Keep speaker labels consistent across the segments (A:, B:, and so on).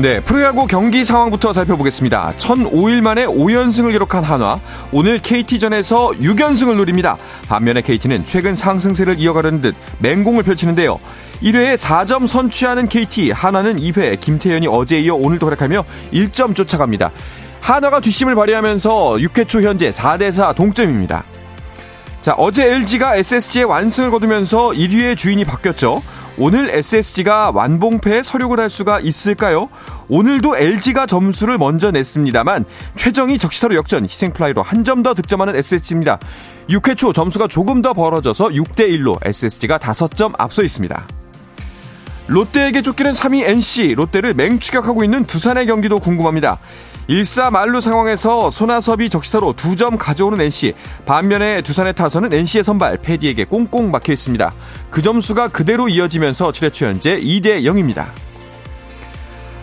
A: 네, 프로야구 경기 상황부터 살펴보겠습니다. 1005일 만에 5연승을 기록한 한화, 오늘 KT전에서 6연승을 노립니다. 반면에 KT는 최근 상승세를 이어가려는 듯 맹공을 펼치는데요. 1회에 4점 선취하는 KT, 한화는 2회, 김태현이 어제 이어 오늘도 활약하며 1점 쫓아갑니다. 한화가 뒷심을 발휘하면서 6회 초 현재 4대4 동점입니다. 자, 어제 LG가 SSG의 완승을 거두면서 1위의 주인이 바뀌었죠. 오늘 SSG가 완봉패에 서력을 할 수가 있을까요? 오늘도 LG가 점수를 먼저 냈습니다만 최정이 적시타로 역전 희생플라이로 한 점 더 득점하는 SSG입니다. 6회 초 점수가 조금 더 벌어져서 6대 1로 SSG가 5점 앞서 있습니다. 롯데에게 쫓기는 3위 NC, 롯데를 맹추격하고 있는 두산의 경기도 궁금합니다. 1사 말루 상황에서 손아섭이 적시타로 2점 가져오는 NC, 반면에 두산의 타선은 NC의 선발 패디에게 꽁꽁 막혀 있습니다. 그 점수가 그대로 이어지면서 7회 초 현재 2대 0입니다.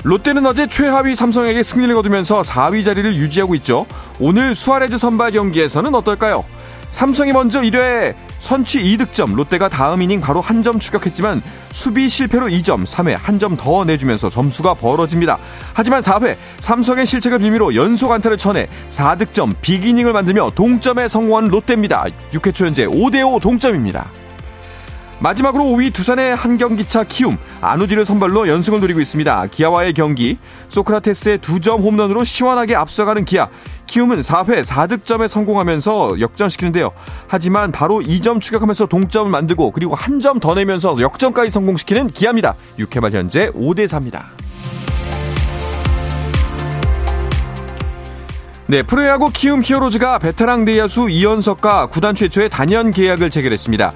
A: 롯데는 어제 최하위 삼성에게 승리를 거두면서 4위 자리를 유지하고 있죠. 오늘 수아레즈 선발 경기에서는 어떨까요? 삼성이 먼저 1회 선취 2득점, 롯데가 다음 이닝 바로 한 점 추격했지만 수비 실패로 2점, 3회 한 점 더 내주면서 점수가 벌어집니다. 하지만 4회 삼성의 실책을 빌미로 연속 안타를 쳐내 4득점 빅이닝을 만들며 동점에 성공한 롯데입니다. 6회 초 현재 5대5 동점입니다. 마지막으로 5위 두산의 한 경기차 키움 안우지를 선발로 연승을 노리고 있습니다. 기아와의 경기 소크라테스의 2점 홈런으로 시원하게 앞서가는 기아 키움은 4회 4득점에 성공하면서 역전시키는데요. 하지만 바로 2점 추격하면서 동점을 만들고 그리고 한 점 더 내면서 역전까지 성공시키는 기아입니다. 6회 말 현재 5대 4입니다. 네, 프로야구 키움 히어로즈가 베테랑 내야수 이연석과 구단 최초의 단연 계약을 체결했습니다.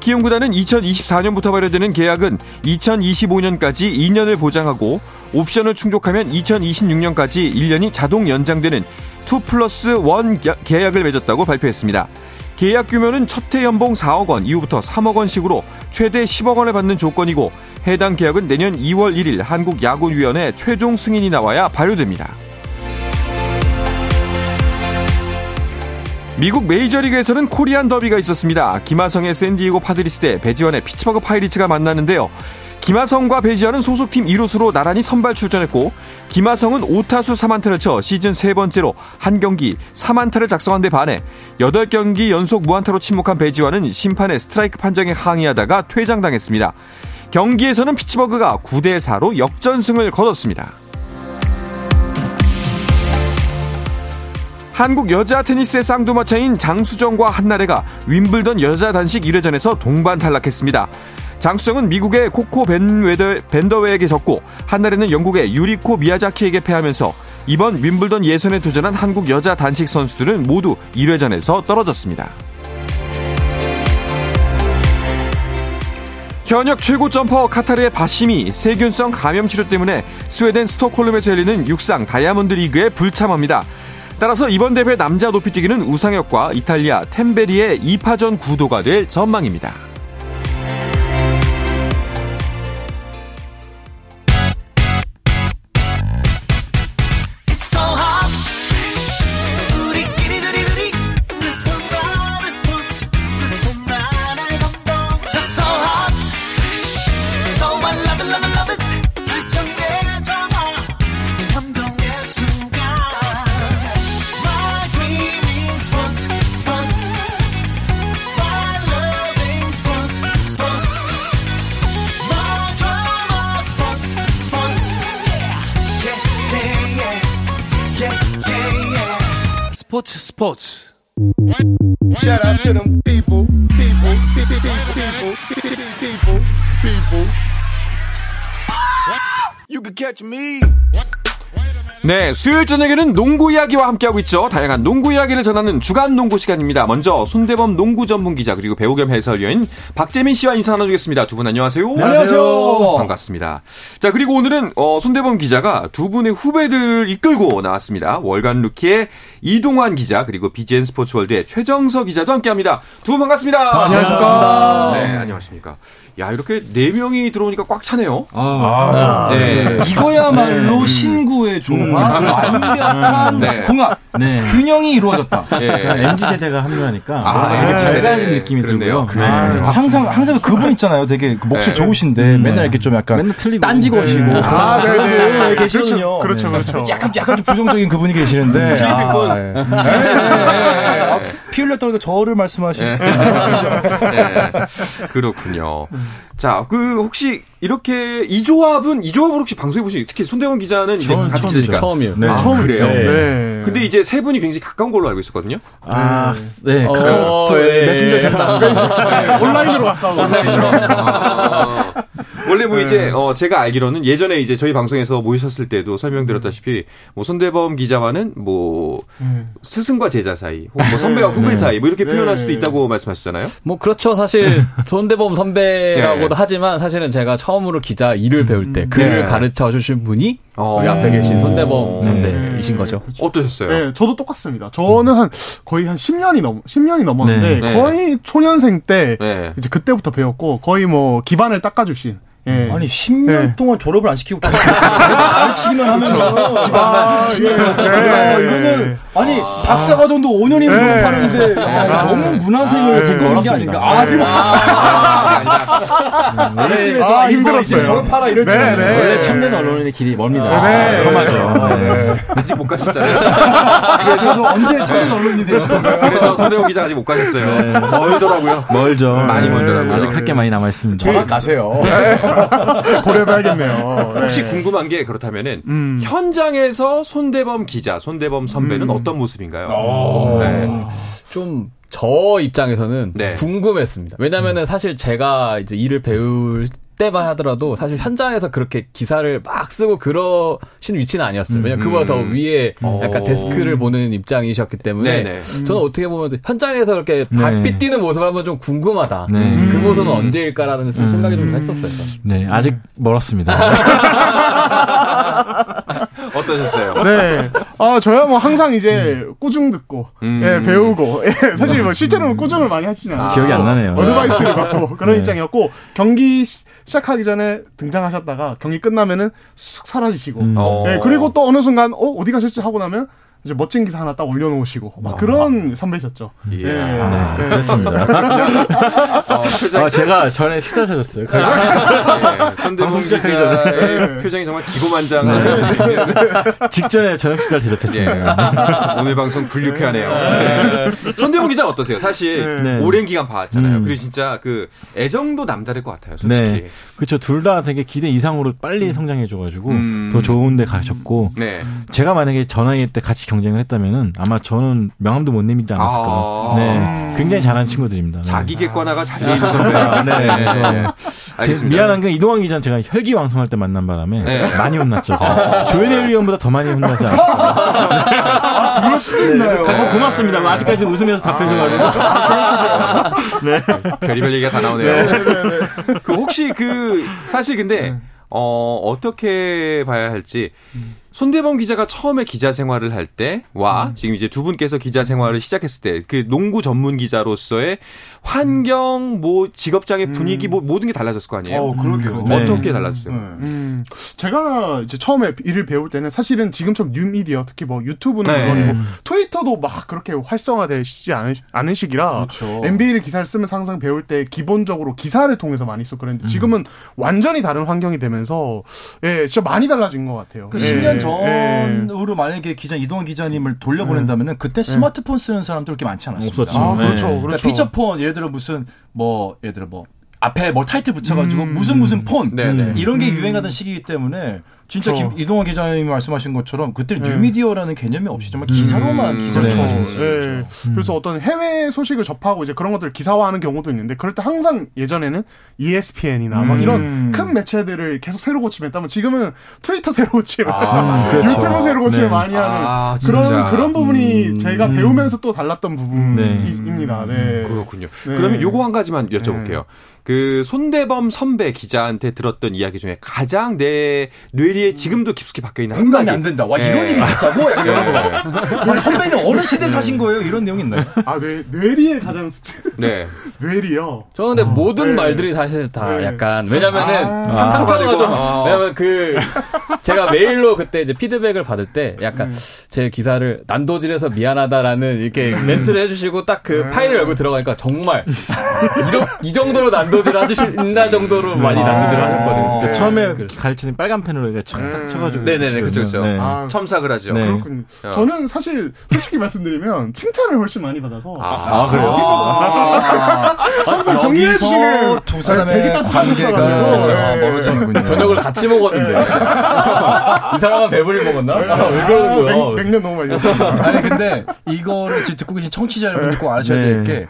A: 키움 구단은 2024년부터 발효되는 계약은 2025년까지 2년을 보장하고 옵션을 충족하면 2026년까지 1년이 자동 연장되는 2 플러스 1 계약을 맺었다고 발표했습니다. 계약 규모는 첫 해 연봉 4억 원 이후부터 3억 원씩으로 최대 10억 원을 받는 조건이고 해당 계약은 내년 2월 1일 한국야구위원회 최종 승인이 나와야 발효됩니다. 미국 메이저리그에서는 코리안 더비가 있었습니다. 김하성의 샌디에고 파드리스 대 배지환의 피츠버그 파이리츠가 만났는데요. 김하성과 배지환은 소속팀 2루수로 나란히 선발 출전했고 김하성은 5타수 3안타를 쳐 시즌 세 번째로 한 경기 3안타를 작성한 데 반해 8경기 연속 무안타로 침묵한 배지환은 심판의 스트라이크 판정에 항의하다가 퇴장당했습니다. 경기에서는 피츠버그가 9대 4로 역전승을 거뒀습니다. 한국 여자 테니스의 쌍두마차인 장수정과 한나래가 윈블던 여자 단식 1회전에서 동반 탈락했습니다. 장수정은 미국의 코코 벤더웨에게 졌고 한나래는 영국의 유리코 미야자키에게 패하면서 이번 윈블던 예선에 도전한 한국 여자 단식 선수들은 모두 1회전에서 떨어졌습니다. 현역 최고 점퍼 카타르의 바심이 세균성 감염 치료 때문에 스웨덴 스톡홀름에서 열리는 육상 다이아몬드 리그에 불참합니다. 따라서 이번 대회 남자 높이뛰기는 우상혁과 이탈리아 템베리의 2파전 구도가 될 전망입니다. sports, sports. Shout out to them people, people, people, people, people, people, people. You can catch me. 네, 수요일 저녁에는 농구 이야기와 함께하고 있죠. 다양한 농구 이야기를 전하는 주간 농구 시간입니다. 먼저 손대범 농구 전문 기자 그리고 배우 겸 해설위원 박재민 씨와 인사 나눠주겠습니다. 두 분 안녕하세요.
B: 안녕하세요.
A: 반갑습니다. 자, 그리고 오늘은 어, 손대범 기자가 두 분의 후배들을 이끌고 나왔습니다. 월간 루키의 이동환 기자 그리고 BGN 스포츠월드의 최정서 기자도 함께합니다. 두 분 반갑습니다.
B: 안녕하십니까.
A: 네, 안녕하십니까. 야, 이렇게 네 명이 들어오니까 꽉 차네요.
B: 아,
A: 네.
B: 이거야말로 네. 신구의 조화, 완벽한
A: 네.
B: 궁합, 네. 균형이 이루어졌다.
C: 네. 그러니까 MZ 세대가 합류하니까
A: 아,
C: 되게
A: MZ 세대.
C: 느낌이. 들고요.
B: 아,
C: 네.
B: 항상 항상 그분 있잖아요. 되게 그 목소리
A: 네.
B: 좋으신데 맨날 이렇게 좀 약간
C: 맨날 틀리고.
B: 딴지 거시고
C: 네.
B: 아,
D: 네, 네.
B: 네. 계시거든요.
D: 그렇죠, 그렇죠.
B: 약간 약간 좀 부정적인 그분이 계시는데
A: 필리핀
B: 아, 예. 네, 네, 네. 아, 피 흘렸다고 저를 말씀하시는
A: 네. 그렇군요. 자, 그 혹시 이렇게 이 조합은 이 조합을 혹시 방송해 보신 특히 손대원 기자는 이제 같이
C: 처음이죠.
A: 기자니까
C: 처음이에요.
A: 네. 아, 그래요.
C: 네.
D: 네.
A: 근데 이제 세 분이 굉장히 가까운 걸로 알고 있었거든요.
C: 아, 네.
B: 어,
C: 카카오톡
B: 예.
C: 메신저 전담.
D: 네, 온라인으로 가까워.
A: 아, 원래 뭐 이제 어 제가 알기로는 예전에 이제 저희 방송에서 모이셨을 때도 설명드렸다시피 뭐 손대범 기자와는 뭐 스승과 제자 사이, 혹은 뭐 선배와 후배 사이 뭐 이렇게 표현할 수도 있다고 말씀하셨잖아요.
E: 뭐 그렇죠. 사실 손대범 선배라고도
A: 네.
E: 하지만 사실은 제가 처음으로 기자 일을 배울 때 글을
A: 네.
E: 가르쳐 주신 분이
A: 어.
E: 여기 앞에 계신 손대범
A: 어.
E: 선배이신 거죠.
A: 어떠셨어요?
D: 네, 저도 똑같습니다. 저는 한 거의 한 10년이 넘 10년이 넘었는데
A: 네.
D: 거의 초년생 때
A: 네.
D: 이제 그때부터 배웠고 거의 뭐 기반을 닦아주신. 예.
B: 아니 10년
D: 네.
B: 동안 졸업을 안 시키고 가르치기만 하면서
D: 아, 예.
B: 이거는 아니 박사 과정도 5년이면
D: 네.
B: 졸업하는데 야, 너무 문화생을
D: 네.
B: 듣고 게 아닌가. 아, 하지 마. 우리집에서
D: 아,
B: 아, 이거
D: 힘들었어요.
B: 졸업하라 이럴 줄
D: 네. 네.
C: 원래 참된 언론인의 길이 멉니다.
D: 네.
C: 네.
A: 아직 못 가셨잖아요.
B: 그래서 언제 참된 언론이 되신 건가요?
A: 그래서 손대범 기자 아직 못 가셨어요. 멀더라고요.
C: 멀죠.
A: 많이 멀더라고요.
C: 아직 할 게 많이 남아 있습니다.
B: 전학 가세요.
D: 고려해봐야겠네요. 네.
A: 혹시 궁금한 게 그렇다면은
D: 음.
A: 현장에서 손대범 기자, 손대범 선배는 어떤 모습인가요? 네.
E: 좀 저 입장에서는
A: 네.
E: 궁금했습니다. 왜냐면은 사실 제가 이제 일을 배울 때만 하더라도 사실 현장에서 그렇게 기사를 막 쓰고 그러신 위치는 아니었어요. 왜냐면 그보다 더 위에 약간
A: 어.
E: 데스크를 보는 입장이셨기 때문에
A: 네네.
E: 저는 어떻게 보면 현장에서 이렇게 달빛 뛰는 모습을 한번 좀 궁금하다.
C: 네.
E: 그 모습은 언제일까라는 좀 생각이 좀 했었어요. 저는.
C: 네, 아직 멀었습니다.
A: 어떠셨어요?
D: 네. 아, 저야 뭐 항상 이제 꾸중 듣고,
A: 음.
D: 예, 배우고, 예, 사실 뭐 실제로는 꾸중을 많이 하시진 않아요.
C: 기억이 안 나네요.
D: 어드바이스를 받고 그런
C: 네.
D: 입장이었고, 경기 시- 시작하기 전에 등장하셨다가 경기 끝나면은 쑥 사라지시고,
C: 음.
A: 어.
D: 예, 그리고 또 어느 순간, 어, 어디 가셨지 하고 나면, 이제 멋진 기사 하나 딱 올려놓으시고, 막 그런 선배셨죠.
A: 이야.
D: 예.
C: 네,
D: 네.
C: 그렇습니다.
A: 어,
C: 아, 제가 전에 식사 사줬어요.
A: 예, 손대범
C: 방송 시작하기
A: 기자의 표정이 정말 기고만장한
C: 직전에 저녁 식사를
A: 예.
C: 대접했습니다.
A: 오늘 방송 불유쾌하네요. 네. 손대범 기자 어떠세요? 사실
C: 네.
A: 오랜 기간 봤잖아요.
C: 음.
A: 그리고 진짜 그 애정도 남다를 것 같아요. 솔직히.
C: 네. 그렇죠. 둘 다 되게 기대 이상으로 빨리 성장해줘가지고
A: 음.
C: 더 좋은 데 가셨고
A: 네.
C: 제가 만약에 전화기 때 같이 경쟁을 했다면은 아마 저는 명함도 못 내밀지 않았을까.
A: 아.
C: 네. 굉장히 잘하는 친구들입니다. 네.
A: 자기 객관화가 잘돼 있는 선배.
C: 네, 그래서
A: 네. 알겠습니다.
C: 미안한 게 이동환 기자는 제가 혈기왕성할 때 만난 바람에
A: 네.
C: 많이 혼났죠. 조현일 위원보다 더 많이 혼나지 않았어요.
B: 그럴 수도 있나요?
C: 네. 고맙습니다. 아직까지 웃으면서 답해줘가지고. 네.
A: 별의별 얘기가 다 나오네요. 그 혹시 그 사실 근데 어 어떻게 봐야 할지 손대범 기자가 처음에 기자 생활을 할 때와 지금 이제 두 분께서 기자 생활을 시작했을 때 그 농구 전문 기자로서의 환경 뭐 직업장의 분위기 뭐 모든 게 달라졌을 거 아니에요.
B: 어, 그러게요.
C: 네.
A: 어떻게 달라졌어요?
D: 음, 제가 이제 처음에 일을 배울 때는 사실은 지금처럼 뉴미디어, 특히 뭐 유튜브는
A: 네.
D: 물론이고 트위터도 막 그렇게 활성화되시지 않은, 않은 시기라
B: 그렇죠.
D: NBA를 기사를 쓰면 항상 배울 때 기본적으로 기사를 통해서 많이 썼고 그랬는데 지금은 완전히 다른 환경이 되면서 예, 진짜 많이 달라진 것 같아요.
B: 그
D: 예,
B: 10년
D: 예.
B: 전으로 만약에 기자 이동환 기자님을 돌려보낸다면은 그때 스마트폰 쓰는 사람도 그렇게 많지 않았습니다.
C: 없었죠.
D: 아,
C: 네.
D: 그렇죠.
B: 그러니까
D: 그렇죠.
B: 피처폰 예를 들어 무슨 뭐 예를 들어 뭐 앞에 뭐 타이틀 붙여가지고 무슨 무슨 폰
A: 네, 네.
B: 이런 게 유행하던 시기이기 때문에 진짜
D: 저-
B: 김, 이동환 기자님이 말씀하신 것처럼 그때
D: 네.
B: 뉴미디어라는 개념이 없이 정말 기사로만 기사를
C: 네.
B: 쳐주는
D: 예.
B: 거죠.
D: 그래서 어떤 해외 소식을 접하고 이제 그런 것들을 기사화하는 경우도 있는데 그럴 때 항상 예전에는 ESPN이나 막
B: 음.
D: 이런 큰 매체들을 계속 새로 고치면 했다면 지금은 트위터 새로 고치면
A: 아,
C: 그렇죠.
D: 유튜브 새로 고치를
C: 네.
D: 많이 하는
A: 아.
D: 그런 그런 부분이
E: 음.
D: 제가 배우면서 또 달랐던
C: 네.
D: 부분입니다. 네.
A: 그렇군요.
D: 네.
A: 그러면 요거 한 가지만 여쭤볼게요. 그 손대범 선배 기자한테 들었던 이야기 중에 가장 내 뇌리에 지금도 깊숙이 박혀 있는 한
B: 공감이. 안 된다. 와
A: 네.
B: 이런 일이 있었다고? 약간 이런 거. 우리 선배님 어느 시대 사신 거예요? 이런 내용 있나요?
D: 아, 뇌, 뇌리에 가장
A: 네.
D: 뇌리요.
E: 저는 근데 모든
D: 네.
E: 말들이 사실 다
D: 네.
E: 약간 왜냐면은
D: 아.
E: 상처가
A: 상처가
E: 좀
A: 되고.
E: 왜냐면 그 제가 메일로 그때 이제 피드백을 받을 때 약간 제 기사를 난도질해서 미안하다라는 이렇게 멘트를 해주시고 딱그 파일을 열고 들어가니까 정말 이런 이 정도로 난도 질 하시나 정도로 많이 난도질 하셨거든요.
C: 그러니까 처음에 가르치는 빨간 펜으로 이렇게 탁
D: 음.
C: 쳐가지고.
A: 네네네, 그쵸, 그쵸.
C: 네.
D: 아,
A: 첨삭을 하죠.
C: 네.
D: 그렇군요.
A: 어.
D: 저는 사실 솔직히 말씀드리면 칭찬을 훨씬 많이 받아서
A: 아,
C: 그래요?
D: 항상 격려해
B: 여기서
D: 주시는
B: 두 사람의
D: 따뜻하셨어가지고.
B: 관계가
D: 네.
B: 멀어지는군요.
E: 저녁을 같이 먹었는데 이 사람은 배불리 먹었나? 아, 왜 그러는 거야?
D: 백, 년 너무 말렸습니다.
B: 아니 근데 이거를 지금 듣고 계신 청취자 여러분들 꼭 아셔야
C: 네.
B: 될게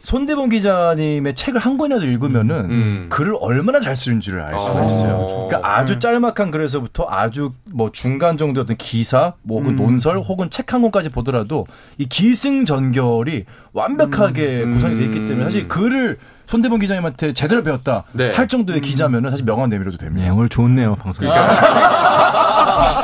B: 손대범 기자님의 책을 한 권이라도 읽으면은
A: 음.
B: 글을 얼마나 잘 쓰는지를 알 수가
A: 어.
B: 있어요. 그러니까 아주 짤막한 글에서부터 아주 뭐 중간 정도의 어떤 기사, 뭐 혹은 논설, 혹은 책 한 권까지 보더라도 이 기승전결이 완벽하게 구성이 돼 있기 때문에 사실 글을 손대범 기자님한테 제대로 배웠다
A: 네.
B: 할 정도의 기자면은 사실 명함 내밀어도 됩니다.
C: 네, 오늘 좋네요, 방송이.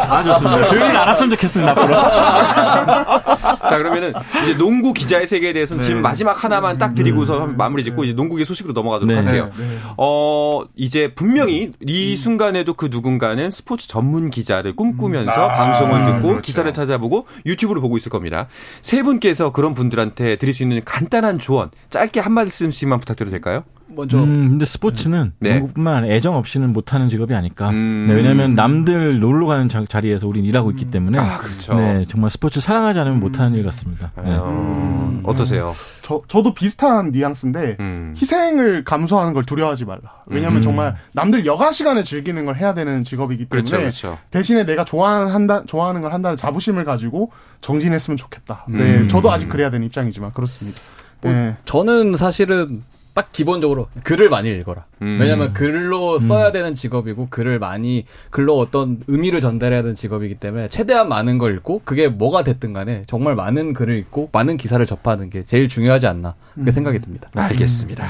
C: 아, 좋습니다. 조용히 알았으면 좋겠습니다, 앞으로.
A: 자, 그러면은 이제 농구 기자의 세계에 대해서는 지금 마지막 하나만 딱 드리고서 한 마무리 짓고 이제 농구의 소식으로 넘어가도록
C: 네.
A: 할게요. 어, 이제 분명히 이 순간에도 그 누군가는 스포츠 전문 기자를 꿈꾸면서 방송을 듣고 기사를 찾아보고 유튜브를 보고 있을 겁니다. 세 분께서 그런 분들한테 드릴 수 있는 간단한 조언, 짧게 한 말씀씩만 부탁드려도 될까요?
E: 먼저
C: 음, 근데 스포츠는
A: 네.
C: 농구뿐만 아니라 애정 없이는 못하는 직업이 아닐까.
A: 음.
C: 네, 왜냐하면 남들 놀러 가는 자, 자리에서 우린 일하고 있기 때문에.
A: 아, 그렇죠.
C: 네, 정말 스포츠 사랑하지 않으면 못하는 일 같습니다. 네.
A: 어, 어떠세요?
D: 저, 저도 비슷한 뉘앙스인데
A: 음.
D: 희생을 감수하는 걸 두려워하지 말라. 왜냐하면
C: 음.
D: 정말 남들 여가 시간에 즐기는 걸 해야 되는 직업이기 때문에
A: 그렇죠, 그렇죠.
D: 대신에 내가 좋아한다, 좋아하는 걸 한다는 자부심을 가지고 정진했으면 좋겠다. 네,
A: 음.
D: 저도 아직 그래야 되는 입장이지만 그렇습니다. 네.
E: 저는 사실은 딱 기본적으로 글을 많이 읽어라.
A: 음.
E: 왜냐하면 글로 써야 되는 직업이고 글을 많이 글로 어떤 의미를 전달해야 되는 직업이기 때문에 최대한 많은 걸 읽고 그게 뭐가 됐든 간에 정말 많은 글을 읽고 많은 기사를 접하는 게 제일 중요하지 않나 그렇게 생각이 듭니다.
A: 알겠습니다.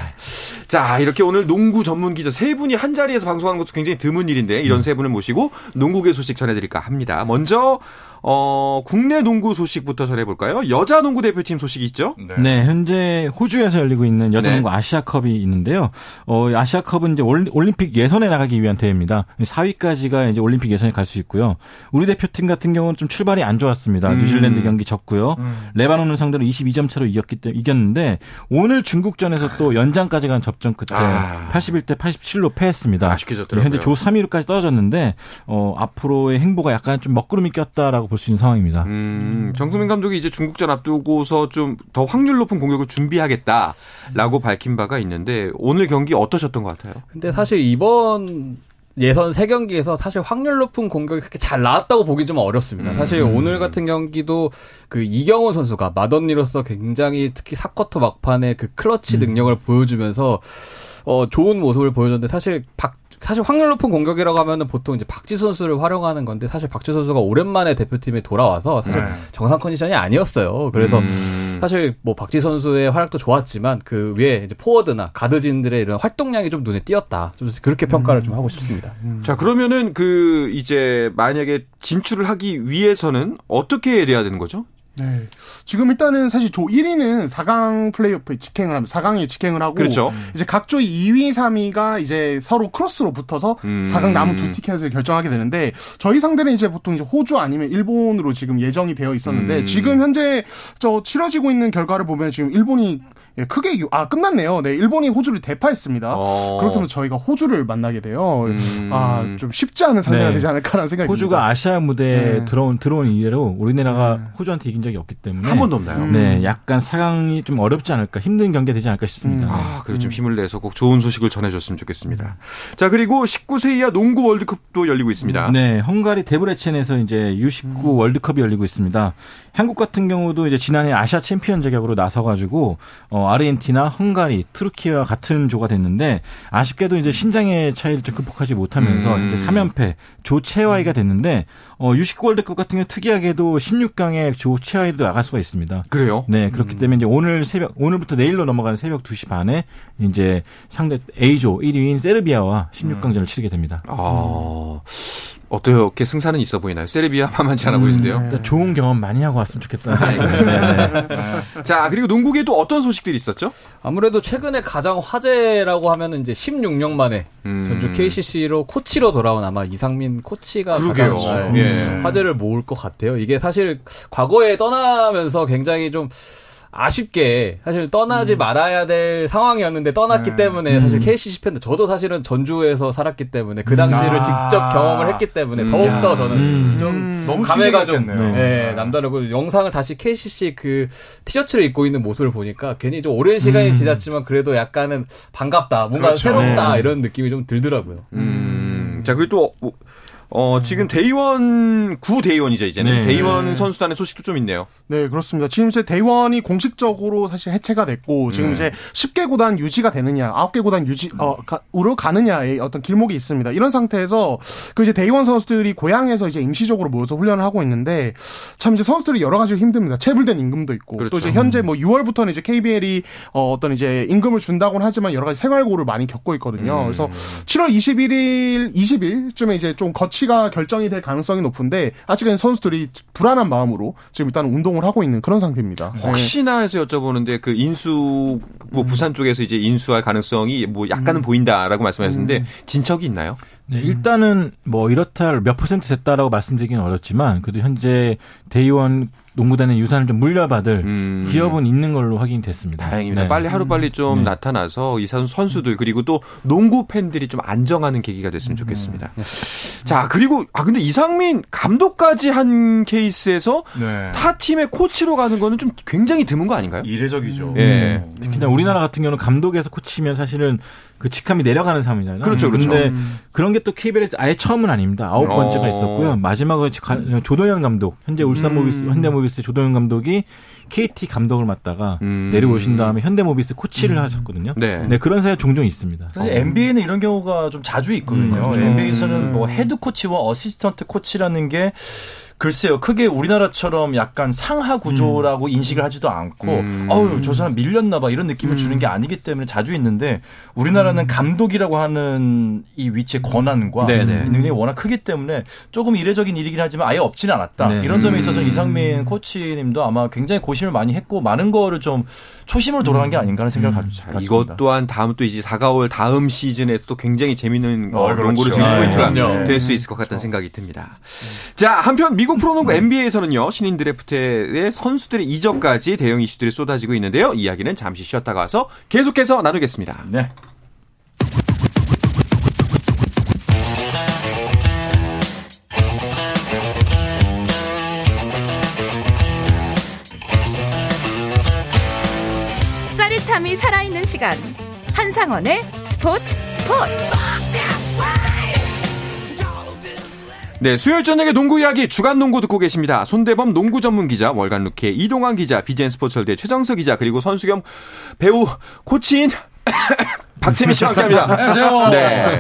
A: 자, 이렇게 오늘 농구 전문 기자 세 분이 한 자리에서 방송하는 것도 굉장히 드문 일인데 이런 세 분을 모시고 농구계 소식 전해드릴까 합니다. 먼저 어, 국내 농구 소식부터 전해볼까요? 여자 농구 대표팀 소식이 있죠?
C: 네, 현재 호주에서 열리고 있는
A: 네.
C: 여자 농구 아시아컵이 있는데요. 어, 아시아컵은 이제 올- 올림픽 예선에 나가기 위한 대회입니다. 4위까지가 이제 올림픽 예선에 갈 수 있고요. 우리 대표팀 같은 경우는 좀 출발이 안 좋았습니다.
A: 음.
C: 뉴질랜드 경기 졌고요. 레바논을 상대로 22점 차로 이겼기 때문에 이겼는데 오늘 중국전에서 또 연장까지 간 접전 끝에
A: 아.
C: 81대 87로 패했습니다.
A: 아쉽게 졌더라고요.
C: 현재 조 3위로까지 떨어졌는데 어, 앞으로의 행보가 약간 좀 먹구름이 꼈다라고 볼수 있는 상황입니다.
A: 음, 정수민 감독이 이제 중국전 앞두고서 좀 더 확률 높은 공격을 준비하겠다라고 밝힌 바가 있는데 오늘 경기 어떠셨던 것 같아요?
E: 근데 사실 이번 예선 세 경기에서 사실 확률 높은 공격이 그렇게 잘 나왔다고 보기 좀 어렵습니다. 사실 오늘 같은 경기도 그 이경호 선수가 마던니로서 굉장히 특히 사쿼터 막판에 그 클러치 능력을 보여주면서 어 좋은 모습을 보여줬는데 사실 박 사실 확률 높은 공격이라고 하면은 보통 이제 박지 선수를 활용하는 건데 사실 박지 선수가 오랜만에 대표팀에 돌아와서 사실
B: 네.
E: 정상 컨디션이 아니었어요. 그래서
A: 음.
E: 사실 뭐 박지 선수의 활약도 좋았지만 그 위에 이제 포워드나 가드진들의 이런 활동량이 좀 눈에 띄었다. 좀 그렇게 평가를 좀 하고 싶습니다.
A: 자, 그러면은 그 이제 만약에 진출을 하기 위해서는 어떻게 해야 되는 거죠?
D: 네. 지금 일단은 사실 조 1위는 4강 플레이오프에 직행을 하면 4강에 직행을 하고
A: 그렇죠.
D: 이제 각조 2위, 3위가 이제 서로 크로스로 붙어서
A: 음.
D: 4강 남은 두 티켓을 결정하게 되는데 저희 상대는 이제 보통 이제 호주 아니면 일본으로 지금 예정이 되어 있었는데
A: 음.
D: 지금 현재 저 치러지고 있는 결과를 보면 지금 일본이 예, 크게 유- 아 끝났네요. 네, 일본이 호주를 대파했습니다.
A: 어.
D: 그렇다면 저희가 호주를 만나게 돼요.
A: 음.
D: 아, 좀 쉽지 않은 상대가
C: 네.
D: 되지 않을까라는 생각이
C: 호주가
D: 듭니다.
C: 아시아 무대에
D: 네.
C: 들어온 들어온 이래로 우리나라가 호주한테 이긴 적이 없기 때문에
A: 한 번도 없나요?
D: 음.
C: 네, 약간 상황이 좀 어렵지 않을까, 힘든 경기 되지 않을까 싶습니다.
D: 음.
A: 아, 그래 좀 힘을 내서 꼭 좋은 소식을 전해줬으면 좋겠습니다. 자, 그리고 19세 이하 농구 월드컵도 열리고 있습니다.
C: 네, 헝가리 데브레첸에서 이제 U19 월드컵이 열리고 있습니다. 한국 같은 경우도 이제 지난해 아시아 챔피언 자격으로 나서가지고 어, 아르헨티나, 헝가리, 튀르키예와 같은 조가 됐는데 아쉽게도 이제 신장의 차이를 좀 극복하지 못하면서
A: 음.
C: 이제 3연패 조채화이가 됐는데 어, U19 월드컵 같은 경우 특이하게도 16강에 조채화이도 나갈 수가 있습니다.
A: 그래요?
C: 네, 그렇기 때문에 이제 오늘 새벽, 오늘부터 내일로 넘어가는 새벽 2시 반에 이제 상대 A조 1위인 세르비아와 16강전을 치르게 됩니다.
A: 아, 어떻게 승산은 있어 보이나요? 세르비아 만만치 않아 보이는데요.
C: 일단 좋은 경험 많이 하고 왔으면 좋겠다는 생각이 듭니다. 네.
A: 자, 그리고 농구계에 또 어떤 소식들이 있었죠?
E: 아무래도 최근에 가장 화제라고 하면은 이제 16년 만에
A: 음.
E: 전주 KCC로 코치로 돌아온 아마 이상민 코치가
A: 그러게요.
E: 가장 네,
A: 예.
E: 화제를 모을 것 같아요. 이게 사실 과거에 떠나면서 굉장히 좀 아쉽게 사실 떠나지
A: 음.
E: 말아야 될 상황이었는데 떠났기
A: 네.
E: 때문에 사실 KCC 팬들 저도 사실은 전주에서 살았기 때문에 그 당시를
B: 아.
E: 직접 경험을 했기 때문에
A: 음.
E: 더욱더
A: 야.
E: 저는
C: 음.
E: 좀
B: 너무
E: 감회가 좀
B: 충격이었겠네요.
E: 네, 남다르고 영상을 다시 KCC 그 티셔츠를 입고 있는 모습을 보니까 괜히 좀 오랜 시간이 지났지만 그래도 약간은 반갑다, 뭔가
B: 그렇죠.
E: 새롭다
C: 네.
E: 이런 느낌이 좀 들더라고요.
A: 음. 자, 그리고 또, 어, 지금 대의원, 구 대의원이죠, 이제는.
C: 네.
A: 대의원 선수단의 소식도 좀 있네요.
D: 네, 그렇습니다. 지금 이제 대원이 공식적으로 사실 해체가 됐고, 지금
A: 음.
D: 이제 10개 구단 유지가 되느냐, 9개 구단 유지, 어, 가, 으로 가느냐의 어떤 길목이 있습니다. 이런 상태에서, 그 이제 대의원 선수들이 고향에서 이제 임시적으로 모여서 훈련을 하고 있는데, 참 이제 선수들이 여러 가지로 힘듭니다. 체불된 임금도 있고,
A: 그렇죠.
D: 또 이제 현재 뭐 6월부터는 이제 KBL이 어, 어떤 이제 임금을 준다고는 하지만 여러 가지 생활고를 많이 겪고 있거든요.
A: 음.
D: 그래서 7월 21일, 20일쯤에 이제 좀 거치 가 결정이 될 가능성이 높은데, 아직은 선수들이 불안한 마음으로 지금 일단 운동을 하고 있는 그런 상태입니다. 네.
A: 혹시나 해서 여쭤보는데 그 인수 뭐 부산 쪽에서 이제 인수할 가능성이 뭐 약간은 보인다라고 말씀하셨는데 진척이 있나요?
C: 네, 일단은 뭐 이렇다 몇 퍼센트 됐다라고 말씀드리기는 어렵지만 그래도 현재 대의원 농구단의 유산을 좀 물려받을
A: 음.
C: 기업은 있는 걸로 확인이 됐습니다.
A: 다행입니다.
C: 네.
A: 빨리 하루 빨리 좀
C: 네.
A: 나타나서 이 선- 선수들 그리고 또 농구 팬들이 좀 안정하는 계기가 됐으면 좋겠습니다. 자 그리고 아 근데 이상민 감독까지 한 케이스에서
B: 네.
A: 타 팀의 코치로 가는 거는 좀 굉장히 드문 거 아닌가요?
B: 이례적이죠.
A: 예.
B: 음.
C: 특히나 우리나라 같은 경우는 감독에서 코치면 사실은 그 직함이 내려가는 상황이잖아요.
A: 그렇죠, 그렇죠.
C: 근데 그런 게 또 KBL에 아예 처음은 아닙니다. 아홉
A: 어.
C: 번째가 있었고요. 마지막으로 가- 조동현 감독, 현재 울산모비스, 현대모비스 조동현 감독이 KT 감독을 맡다가
A: 음.
C: 내려오신 다음에 현대모비스 코치를 하셨거든요.
A: 네.
C: 네, 그런 사례 종종 있습니다.
B: 사실 NBA는 이런 경우가 좀 자주 있거든요.
C: 음, 그렇죠.
B: NBA에서는 뭐 head coach와 assistant coach라는 게 글쎄요, 크게 우리나라처럼 약간 상하 구조라고 인식을 하지도 않고,
A: 음.
B: 어우, 저 사람 밀렸나 봐 이런 느낌을 주는 게 아니기 때문에 자주 있는데, 우리나라는 감독이라고 하는 이 위치의 권한과. 능력이 워낙 크기 때문에 조금 이례적인 일이긴 하지만 아예 없지는 않았다.
C: 네.
B: 이런 점에 있어서
A: 음.
B: 이상민 코치님도 아마 굉장히 고심을 많이 했고, 많은 거를 좀 초심으로 돌아간 게 아닌가 하는 생각을 가-
A: 자,
B: 갖습니다.
A: 이것 또한 다음 또 이제 다가올 다음 시즌에서도 굉장히 재밌는
B: 어,
A: 어,
B: 그렇죠.
A: 농구를 즐길
B: 네,
A: 포인트가
E: 그럼요.
A: 될수 있을 것 같다는 생각이 듭니다. 자, 한편 미국 프로농구 NBA에서는요, 신인 드래프트의 선수들의 이적까지 대형 이슈들이 쏟아지고 있는데요. 이야기는 잠시 쉬었다가 와서 계속해서 나누겠습니다.
B: 네.
F: 짜릿함이 살아있는 시간 한상원의 스포츠 스포츠
A: 네, 수요일 저녁에 농구 이야기 주간 농구 듣고 계십니다. 손대범 농구 전문 기자, 월간 루키의 이동환 기자, 비젠 스포츠월드 의 최정석 기자, 그리고 선수 겸 배우 코치인 박재민 씨와 함께합니다.
B: 안녕하세요.
A: 네.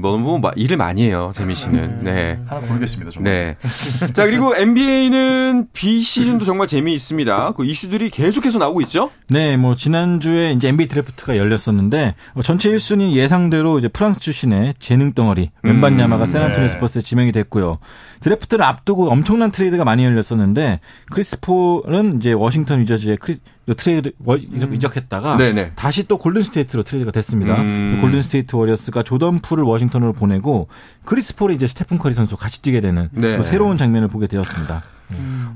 A: 너무 막 일을 많이 해요, 재민 씨는. 네.
B: 하나 고르겠습니다. 정말.
A: 네. 자, 그리고 NBA는 비시즌도 정말 재미있습니다. 그 이슈들이 계속해서 나오고 있죠?
C: 네, 뭐 지난주에 이제 NBA 드래프트가 열렸었는데 어, 전체 1순위 예상대로 이제 프랑스 출신의 재능 덩어리 웸반야마가
A: 음,
C: 샌안토니오
B: 네.
C: 스퍼스에 지명이 됐고요. 드래프트를 앞두고 엄청난 트레이드가 많이 열렸었는데 크리스 폴은 이제 워싱턴 위저즈에 크리, 트레이드 워- 이적, 이적했다가
A: 네네.
C: 다시 또 골든 스테이트로 트레이드가 됐습니다.
A: 음.
C: 그래서 골든 스테이트 워리어스가 조던 풀을 워싱턴으로 보내고 크리스 폴이 이제 스테픈 커리 선수 같이 뛰게 되는
A: 네.
C: 또 새로운 장면을 보게 되었습니다.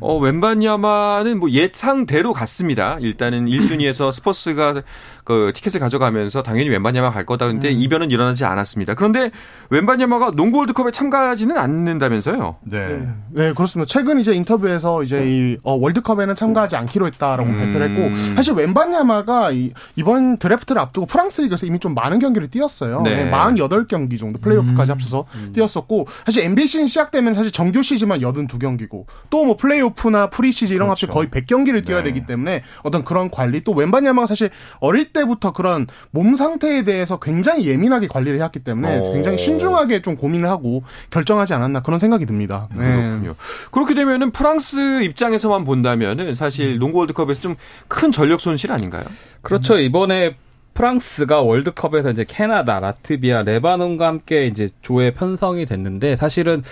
A: 어, 웸반야마는 뭐 예상대로 갔습니다. 일단은 1순위에서 스퍼스가 그 티켓을 가져가면서 당연히 웸반야마 갈 거다. 근데 이변은 일어나지 않았습니다. 그런데 웸반야마가 농구 월드컵에 참가하지는 않는다면서요?
B: 네.
D: 네, 그렇습니다. 최근 이제 인터뷰에서 이제 이 어, 월드컵에는 참가하지 않기로 했다라고
A: 음.
D: 발표를 했고 사실 웸반야마가 이, 이번 드래프트를 앞두고 프랑스 리그에서 이미 좀 많은 경기를 뛰었어요.
A: 네.
D: 네. 48경기 정도 플레이오프까지 합쳐서 뛰었었고 사실 NBA 시즌 시작되면 사실 정규 시즌만 82경기고 또뭐 플레이오프나 프리시즌 이런 거 합쳐 거의 100경기를 뛰어야 되기 때문에 어떤 그런 관리 또 웬바냐마가 사실 어릴 때부터 그런 몸 상태에 대해서 굉장히 예민하게 관리를 해왔기 때문에
A: 어.
D: 굉장히 신중하게 좀 고민을 하고 결정하지 않았나 그런 생각이 듭니다. 네.
A: 그렇군요. 그렇게 되면은 프랑스 입장에서만 본다면은 사실 농구 월드컵에서 좀 큰 전력 손실 아닌가요?
E: 그렇죠. 이번에 프랑스가 월드컵에서 이제 캐나다, 라트비아, 레바논과 함께 이제 조에 편성이 됐는데 사실은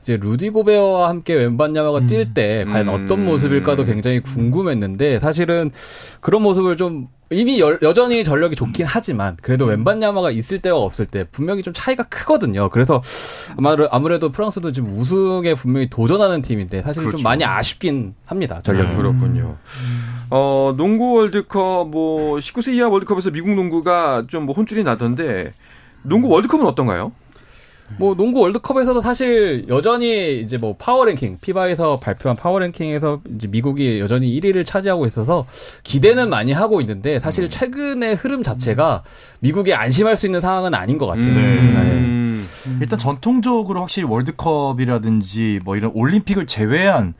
E: 이제 루디 고베어와 함께 웬반야마가 뛸때 과연
A: 음.
E: 어떤 모습일까도 굉장히 궁금했는데 사실은 그런 모습을 좀 이미 여, 여전히 전력이 좋긴 하지만 그래도 웬반야마가 있을 때와 없을 때 분명히 좀 차이가 크거든요. 그래서 아마도 아무래도 프랑스도 지금 우승에 분명히 도전하는 팀인데 사실
A: 그렇죠.
E: 좀 많이 아쉽긴 합니다. 전력이.
A: 그렇군요. 어, 농구 월드컵 뭐 19세 이하 월드컵에서 미국 농구가 좀 뭐 혼쭐이 나던데 농구 월드컵은 어떤가요?
E: 뭐 농구 월드컵에서도 사실 여전히 이제 뭐 power ranking FIBA에서 발표한 power ranking에서 이제 미국이 여전히 1위를 차지하고 있어서 기대는 많이 하고 있는데 사실 최근의 흐름 자체가 미국이 안심할 수 있는 상황은 아닌 것 같아요.
A: 음.
B: 일단 전통적으로 확실히 월드컵이라든지 뭐 이런 올림픽을 제외한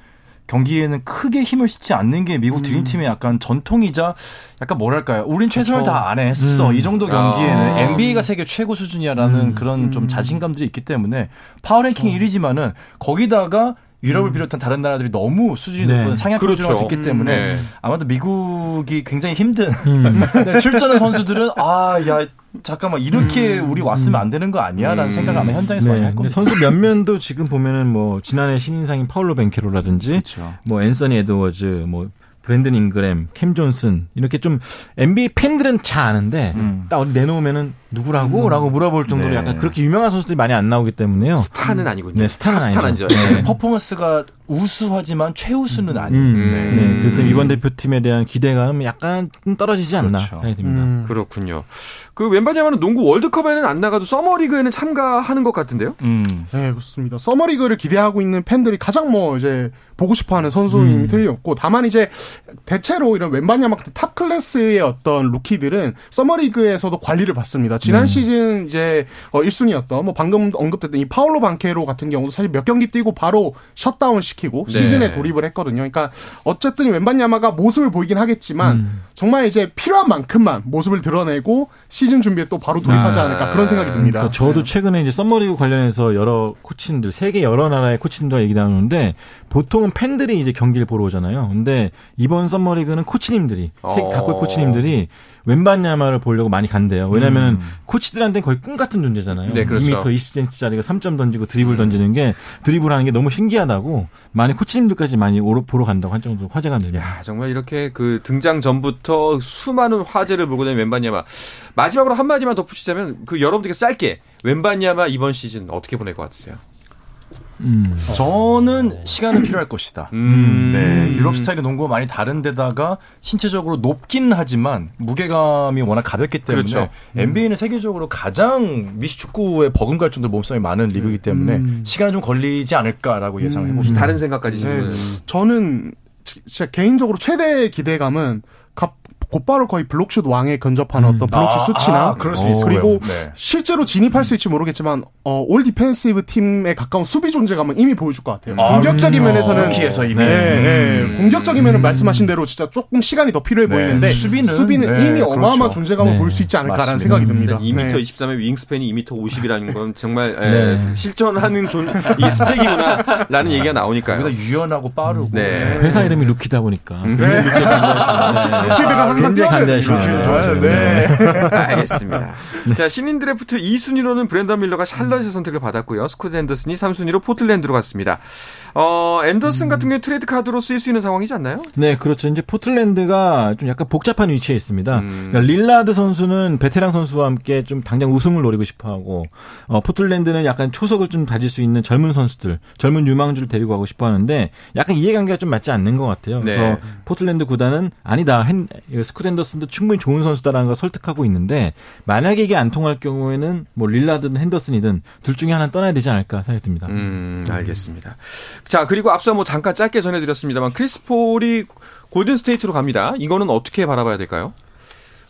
B: 경기에는 크게 힘을 싣지 않는 게 미국 드림팀의 약간 전통이자 약간 뭐랄까요. 우린 최선을 다안 했어. 이 정도 경기에는
A: 아.
B: NBA가 세계 최고 수준이야라는 그런 좀 자신감들이 있기 때문에 파워랭킹 1위지만은 거기다가 유럽을 비롯한 다른 나라들이 너무 수준이
C: 네.
B: 높은 상향
A: 그렇죠.
B: 수준화가 됐기 때문에
A: 네.
B: 아마도 미국이 굉장히 힘든 네, 출전한 선수들은 아 야 잠깐만 이렇게 우리 왔으면 안 되는 거 아니야라는
A: 음.
B: 생각 아마 현장에서 많이
C: 네,
B: 할
C: 근데
B: 겁니다.
C: 선수 몇 면도 지금 보면은 뭐 지난해 신인상인 파울로 벤케로라든지
B: 그렇죠.
C: 뭐 앤서니 에드워즈, 뭐 브랜든 잉그램, 캠 존슨 이렇게 좀 NBA 팬들은 잘 아는데
B: 음.
C: 딱 어디 내놓으면은 누구라고?라고 물어볼 정도로
B: 네.
C: 약간 그렇게 유명한 선수들이 많이 안 나오기 때문에요.
A: 스타는 아니군요.
C: 네, 스타는. 아니죠. 네.
B: 퍼포먼스가 우수하지만 최우수는 아닌.
C: 음,
A: 네.
C: 네. 그래서 이번 대표팀에 대한 기대감은 약간 좀 떨어지지 않나
B: 그렇죠.
C: 듭니다.
D: 음.
A: 그렇군요. 그 웸반야마는 농구 월드컵에는 안 나가도 summer league에는 참가하는 것 같은데요?
B: 음.
D: 네, 그렇습니다. summer league를 기대하고 있는 팬들이 가장 뭐 이제 보고 싶어하는 선수임이 틀림없고 다만 이제 대체로 이런 웸반야마 같은 top class의 어떤 루키들은 summer league에서도 관리를 받습니다. 지난 시즌 이제 어 1순위였던 뭐 방금 언급됐던 이 파올로 반케로 같은 경우도 사실 몇 경기 뛰고 바로 셧다운 시 키고
A: 네.
D: 시즌에 돌입을 했거든요. 그러니까 어쨌든 웸반야마가 모습을 보이긴 하겠지만 정말 이제 필요한 만큼만 모습을 드러내고 시즌 준비에 또 바로 돌입하지
A: 아.
D: 않을까 그런 생각이 듭니다.
C: 그러니까 저도 최근에 이제 썸머리그 관련해서 여러 코치님들 세계 여러 나라의 코치님들과 얘기 나누는데 보통은 팬들이 이제 경기를 보러 오잖아요. 근데 이번 썸머리그는 코치님들이
A: 어.
C: 세- 각국의 코치님들이 웬반야마를 보려고 많이 간대요. 왜냐하면
B: 음.
C: 코치들한테는 거의 꿈 같은 존재잖아요.
A: 네, 그렇죠.
C: 2m 20cm짜리가 3점 던지고 드리블 던지는 게 드리블하는 게 너무 신기하다고 많이 코치님들까지 많이 오러- 보러 간다고 할 정도로 화제가 됩니다.
A: 야, 정말 이렇게 그 등장 전부터 수많은 화제를 몰고 다니는 웬바냐마. 마지막으로 한 마디만 덧붙이자면 그 여러분들께 짧게 웬바냐마 이번 시즌 어떻게 보낼 것 같으세요?
C: 음.
B: 저는 시간은 필요할 것이다.
A: 음.
B: 네, 유럽 스타일의 농구가 많이 다른데다가 신체적으로 높기는 하지만 무게감이 워낙 가볍기 때문에
A: 그렇죠.
B: NBA는 세계적으로 가장 미식축구에 버금갈 정도로 몸싸움이 많은 리그이기 때문에
D: 음.
B: 시간은 좀 걸리지 않을까라고 예상을 해봅니다.
A: 다른 생각까지
D: 네.
A: 지금.
D: 저는 지- 진짜 개인적으로 최대 기대감은 갑- 곧바로 거의 블록슛 왕에 근접하는 어떤 블록슛 수치나
B: 아, 그럴 수 있어요.
D: 그리고
B: 네.
D: 실제로 진입할 수 있을지 모르겠지만 어, all defensive team에 가까운 수비 존재감은 이미 보여줄 것 같아요.
B: 아,
D: 공격적인
B: 음.
D: 면에서는
B: 루키에서 이미.
D: 네, 네.
A: 음.
D: 공격적인 면은 말씀하신 대로 진짜 조금 시간이 더 필요해
B: 네.
D: 보이는데
B: 수비는, 네,
D: 이미 어마어마한
B: 그렇죠.
D: 존재감을
C: 네.
D: 보일 수 있지 않을까라는
B: 맞습니다.
D: 생각이 듭니다.
A: 2m
D: 네.
A: 23에 wingspan이 2m 50이라는 건 정말 에,
C: 네.
A: 실전하는 존, 이게 스펙이구나라는 얘기가 나오니까요.
B: 거기다 유연하고 빠르고
A: 네.
C: 회사 이름이 루키다 보니까
A: 음.
C: 굉장히 루키에
D: 항상
C: 굉장히 관대하시네요.
D: 됩니다. 네.
A: 알겠습니다. 자, 신인 드래프트 2순위로는 브랜든 밀러가 샬럿의 선택을 받았고요. 스쿳 헨더슨이 3순위로 포틀랜드로 갔습니다. 어, 헨더슨 같은 경우에 트레이드 카드로 쓰일 수 있는 상황이지 않나요?
C: 네, 그렇죠. 이제 포틀랜드가 좀 약간 복잡한 위치에 있습니다.
A: 음.
C: 그러니까 릴라드 선수는 베테랑 선수와 함께 좀 당장 우승을 노리고 싶어 하고, 어, 포틀랜드는 약간 초석을 좀 다질 수 있는 젊은 선수들, 젊은 유망주를 데리고 가고 싶어 하는데, 약간 이해관계가 좀 맞지 않는 것 같아요. 그래서
A: 네.
C: 포틀랜드 구단은 아니다, 헨, 스쿳 헨더슨도 충분히 좋은 선수다라는 걸 설득하고 있는데, 만약에 이게 안 통할 경우에는 뭐 릴라드든 헨더슨이든 둘 중에 하나 는 떠나야 되지 않을까 생각이 듭니다.
A: 음, 알겠습니다. 자, 그리고 앞서 뭐 잠깐 짧게 전해 드렸습니다만 크리스 폴이 골든 스테이트로 갑니다. 이거는 어떻게 바라봐야 될까요?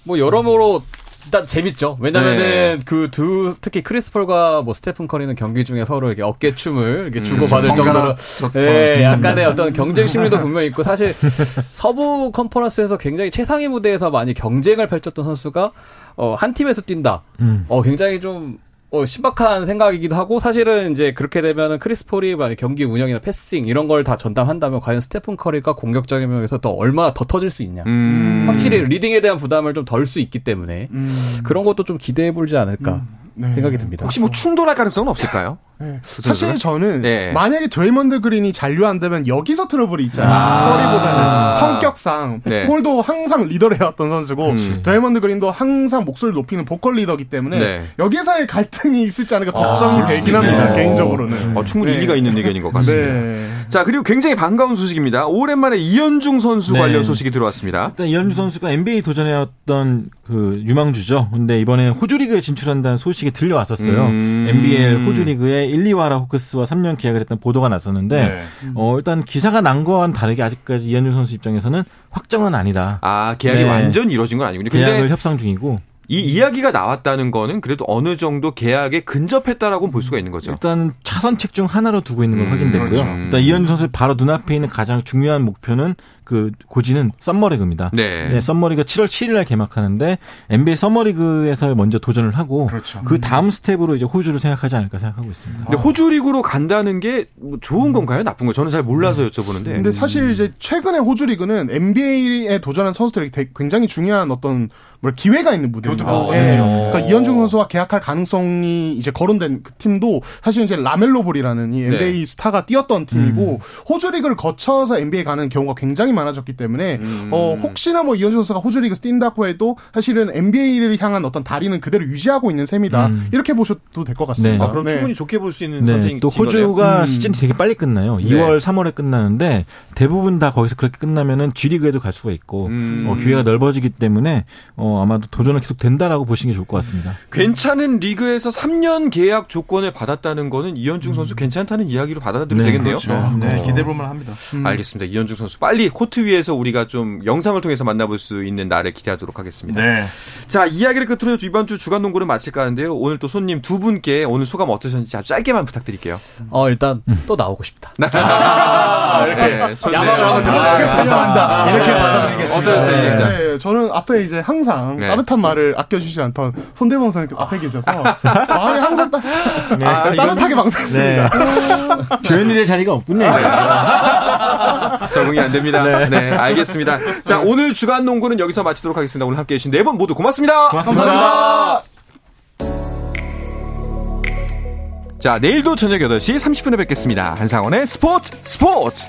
E: 뭐 여러모로 일단 재밌죠. 왜냐면은
A: 네.
E: 그 두 특히 크리스 폴과 뭐 스테판 커리는 경기 중에 서로 이렇게 어깨춤을 이렇게 주고
A: 음,
E: 받을 정도로. 예, 약간의 어떤 경쟁 심리도 분명히 있고 사실 서부 컨퍼런스에서 굉장히 최상위 무대에서 많이 경쟁을 펼쳤던 선수가 어, 한 팀에서 뛴다.
C: 음.
E: 어, 굉장히 좀 어, 신박한 생각이기도 하고 사실은 이제 그렇게 되면은 크리스 폴이 만약 경기 운영이나 passing 이런 걸 다 전담한다면 과연 스테판 커리가 공격적인 면에서 더 얼마나 더 터질 수 있냐.
A: 음.
E: 확실히 leading에 대한 부담을 좀 덜 수 있기 때문에
D: 음.
E: 그런 것도 좀 기대해 보지 않을까
D: 네.
E: 생각이 듭니다.
A: 혹시 뭐 충돌할 가능성은 없을까요?
D: 네.
A: 그
D: 사실? 저는
A: 네.
D: 만약에 드레이먼드 그린이 잔류 안 되면 여기서 트러블이 있잖아요.
A: 아.
D: 커리보다는 성격상
A: 네.
D: 폴도 항상 리더를 해왔던 선수고
A: 음.
D: 드레이먼드 그린도 항상 목소리를 높이는 vocal leader기 때문에
A: 네.
D: 여기서의 갈등이 있을지 않을까 걱정이
A: 아,
D: 되긴 합니다. 개인적으로는.
A: 어, 충분히
D: 네.
A: 일리가 있는 의견인 것 같습니다.
D: 네.
A: 자, 그리고 굉장히 반가운 소식입니다. 오랜만에 이현중 선수
C: 네.
A: 관련 소식이 들어왔습니다.
C: 일단 이현중 선수가 NBA 도전해왔던 그 유망주죠. 근데 이번에 호주 리그에 진출한다는 소식이 들려왔었어요.
A: 음.
C: NBL 호주 리그에 일라와라 호크스와 3년 계약을 했던 보도가 났었는데
B: 네.
C: 어 일단 기사가 난 거와는 다르게 아직까지 이현중 선수 입장에서는 확정은 아니다.
A: 아, 계약이
C: 네.
A: 완전 이루어진 건 아니군요.
C: 계약을
A: 근데
C: 협상 중이고
A: 이 이야기가 나왔다는 거는 그래도 어느 정도 계약에 근접했다라고 볼 수가 있는 거죠.
C: 일단 차선책 중 하나로 두고 있는 건
A: 음,
C: 확인됐고요.
A: 그렇죠.
C: 일단 이현중 선수 바로 눈앞에 있는 가장 중요한 목표는 그 고지는 summer league입니다.
A: 네.
C: 네, summer league가 7월 7일 날 개막하는데 NBA summer league에서 먼저 도전을 하고
B: 그렇죠.
C: 그 다음 step으로 이제 호주를 생각하지 않을까 생각하고 있습니다.
A: 근데 호주 리그로 간다는 게 뭐 좋은 건가요? 나쁜 거? 저는 잘 몰라서 여쭤보는데.
D: 근데 사실 이제 최근에 호주 리그는 NBA에 도전한 선수들이 되게 굉장히 중요한 어떤 뭐 기회가 있는 무대입니다.
B: 교두보.
D: 예.
C: 그렇죠.
D: 그러니까 이현중 선수와 계약할 가능성이 이제 거론된 그 팀도 사실 이제 라멜로 볼이라는 이 NBA 스타가 뛰었던 팀이고 호주 리그를 거쳐서 NBA 가는 경우가 굉장히 많아졌기 때문에
A: 음.
D: 어 혹시나 뭐 이현중 선수가 호주 리그 뛴다고 해도 사실은 NBA를 향한 어떤 다리는 그대로 유지하고 있는 셈이다.
C: 음.
D: 이렇게 보셔도 될 것 같습니다.
C: 네.
A: 아, 그럼
D: 네.
A: 충분히 좋게 볼 수 있는
C: 네,
A: 선택인
C: 또 호주가.
D: 음.
C: 시즌이 되게 빨리 끝나요. 2월, 3월에 끝나는데 대부분 다 거기서 그렇게 끝나면은 G리그에도 갈 수가 있고
A: 음.
C: 어, 기회가 넓어지기 때문에 어, 아마도 도전은 계속 된다라고 보시는 게 좋을 것 같습니다.
A: 괜찮은 리그에서 3년 계약 조건을 받았다는 거는 이현중 선수 괜찮다는 이야기로 받아들여도
C: 네,
A: 되겠네요.
B: 그렇죠. 네, 기대해볼만 합니다.
A: 알겠습니다. 이현중 선수 빨리 코트 위에서 우리가 좀 영상을 통해서 만나볼 수 있는 날을 기대하도록 하겠습니다.
B: 네.
A: 자 이야기를 끝으로 이번 주 주간 농구를 마칠까 하는데요. 오늘 또 손님 두 분께 오늘 소감 어떠셨는지 아주 짧게만 부탁드릴게요.
E: 어 일단 또 나오고 싶다.
A: 아, 이렇게
E: 야망을 한번 들어보겠습니다.
B: 환영한다. 이렇게 받아들이겠습니다.
A: 어떠세요,
B: 네.
D: 네, 저는 앞에 이제 항상
A: 네.
D: 따뜻한 말을 아껴주지 않던 손대범 선생님 앞에 계셔서 마음이 항상 따뜻,
A: 아,
D: 따뜻하게 방송했습니다.
C: 조현일의 자리가 없군요.
A: 적응이 안 됩니다. 네. 알겠습니다. 자, 오늘 주간 농구는 여기서 마치도록 하겠습니다. 오늘 함께 해주신 네 분 모두 고맙습니다.
C: 고맙습니다.
A: 자, 내일도 저녁 8시 30분에 뵙겠습니다. 한상원의 스포츠 스포츠!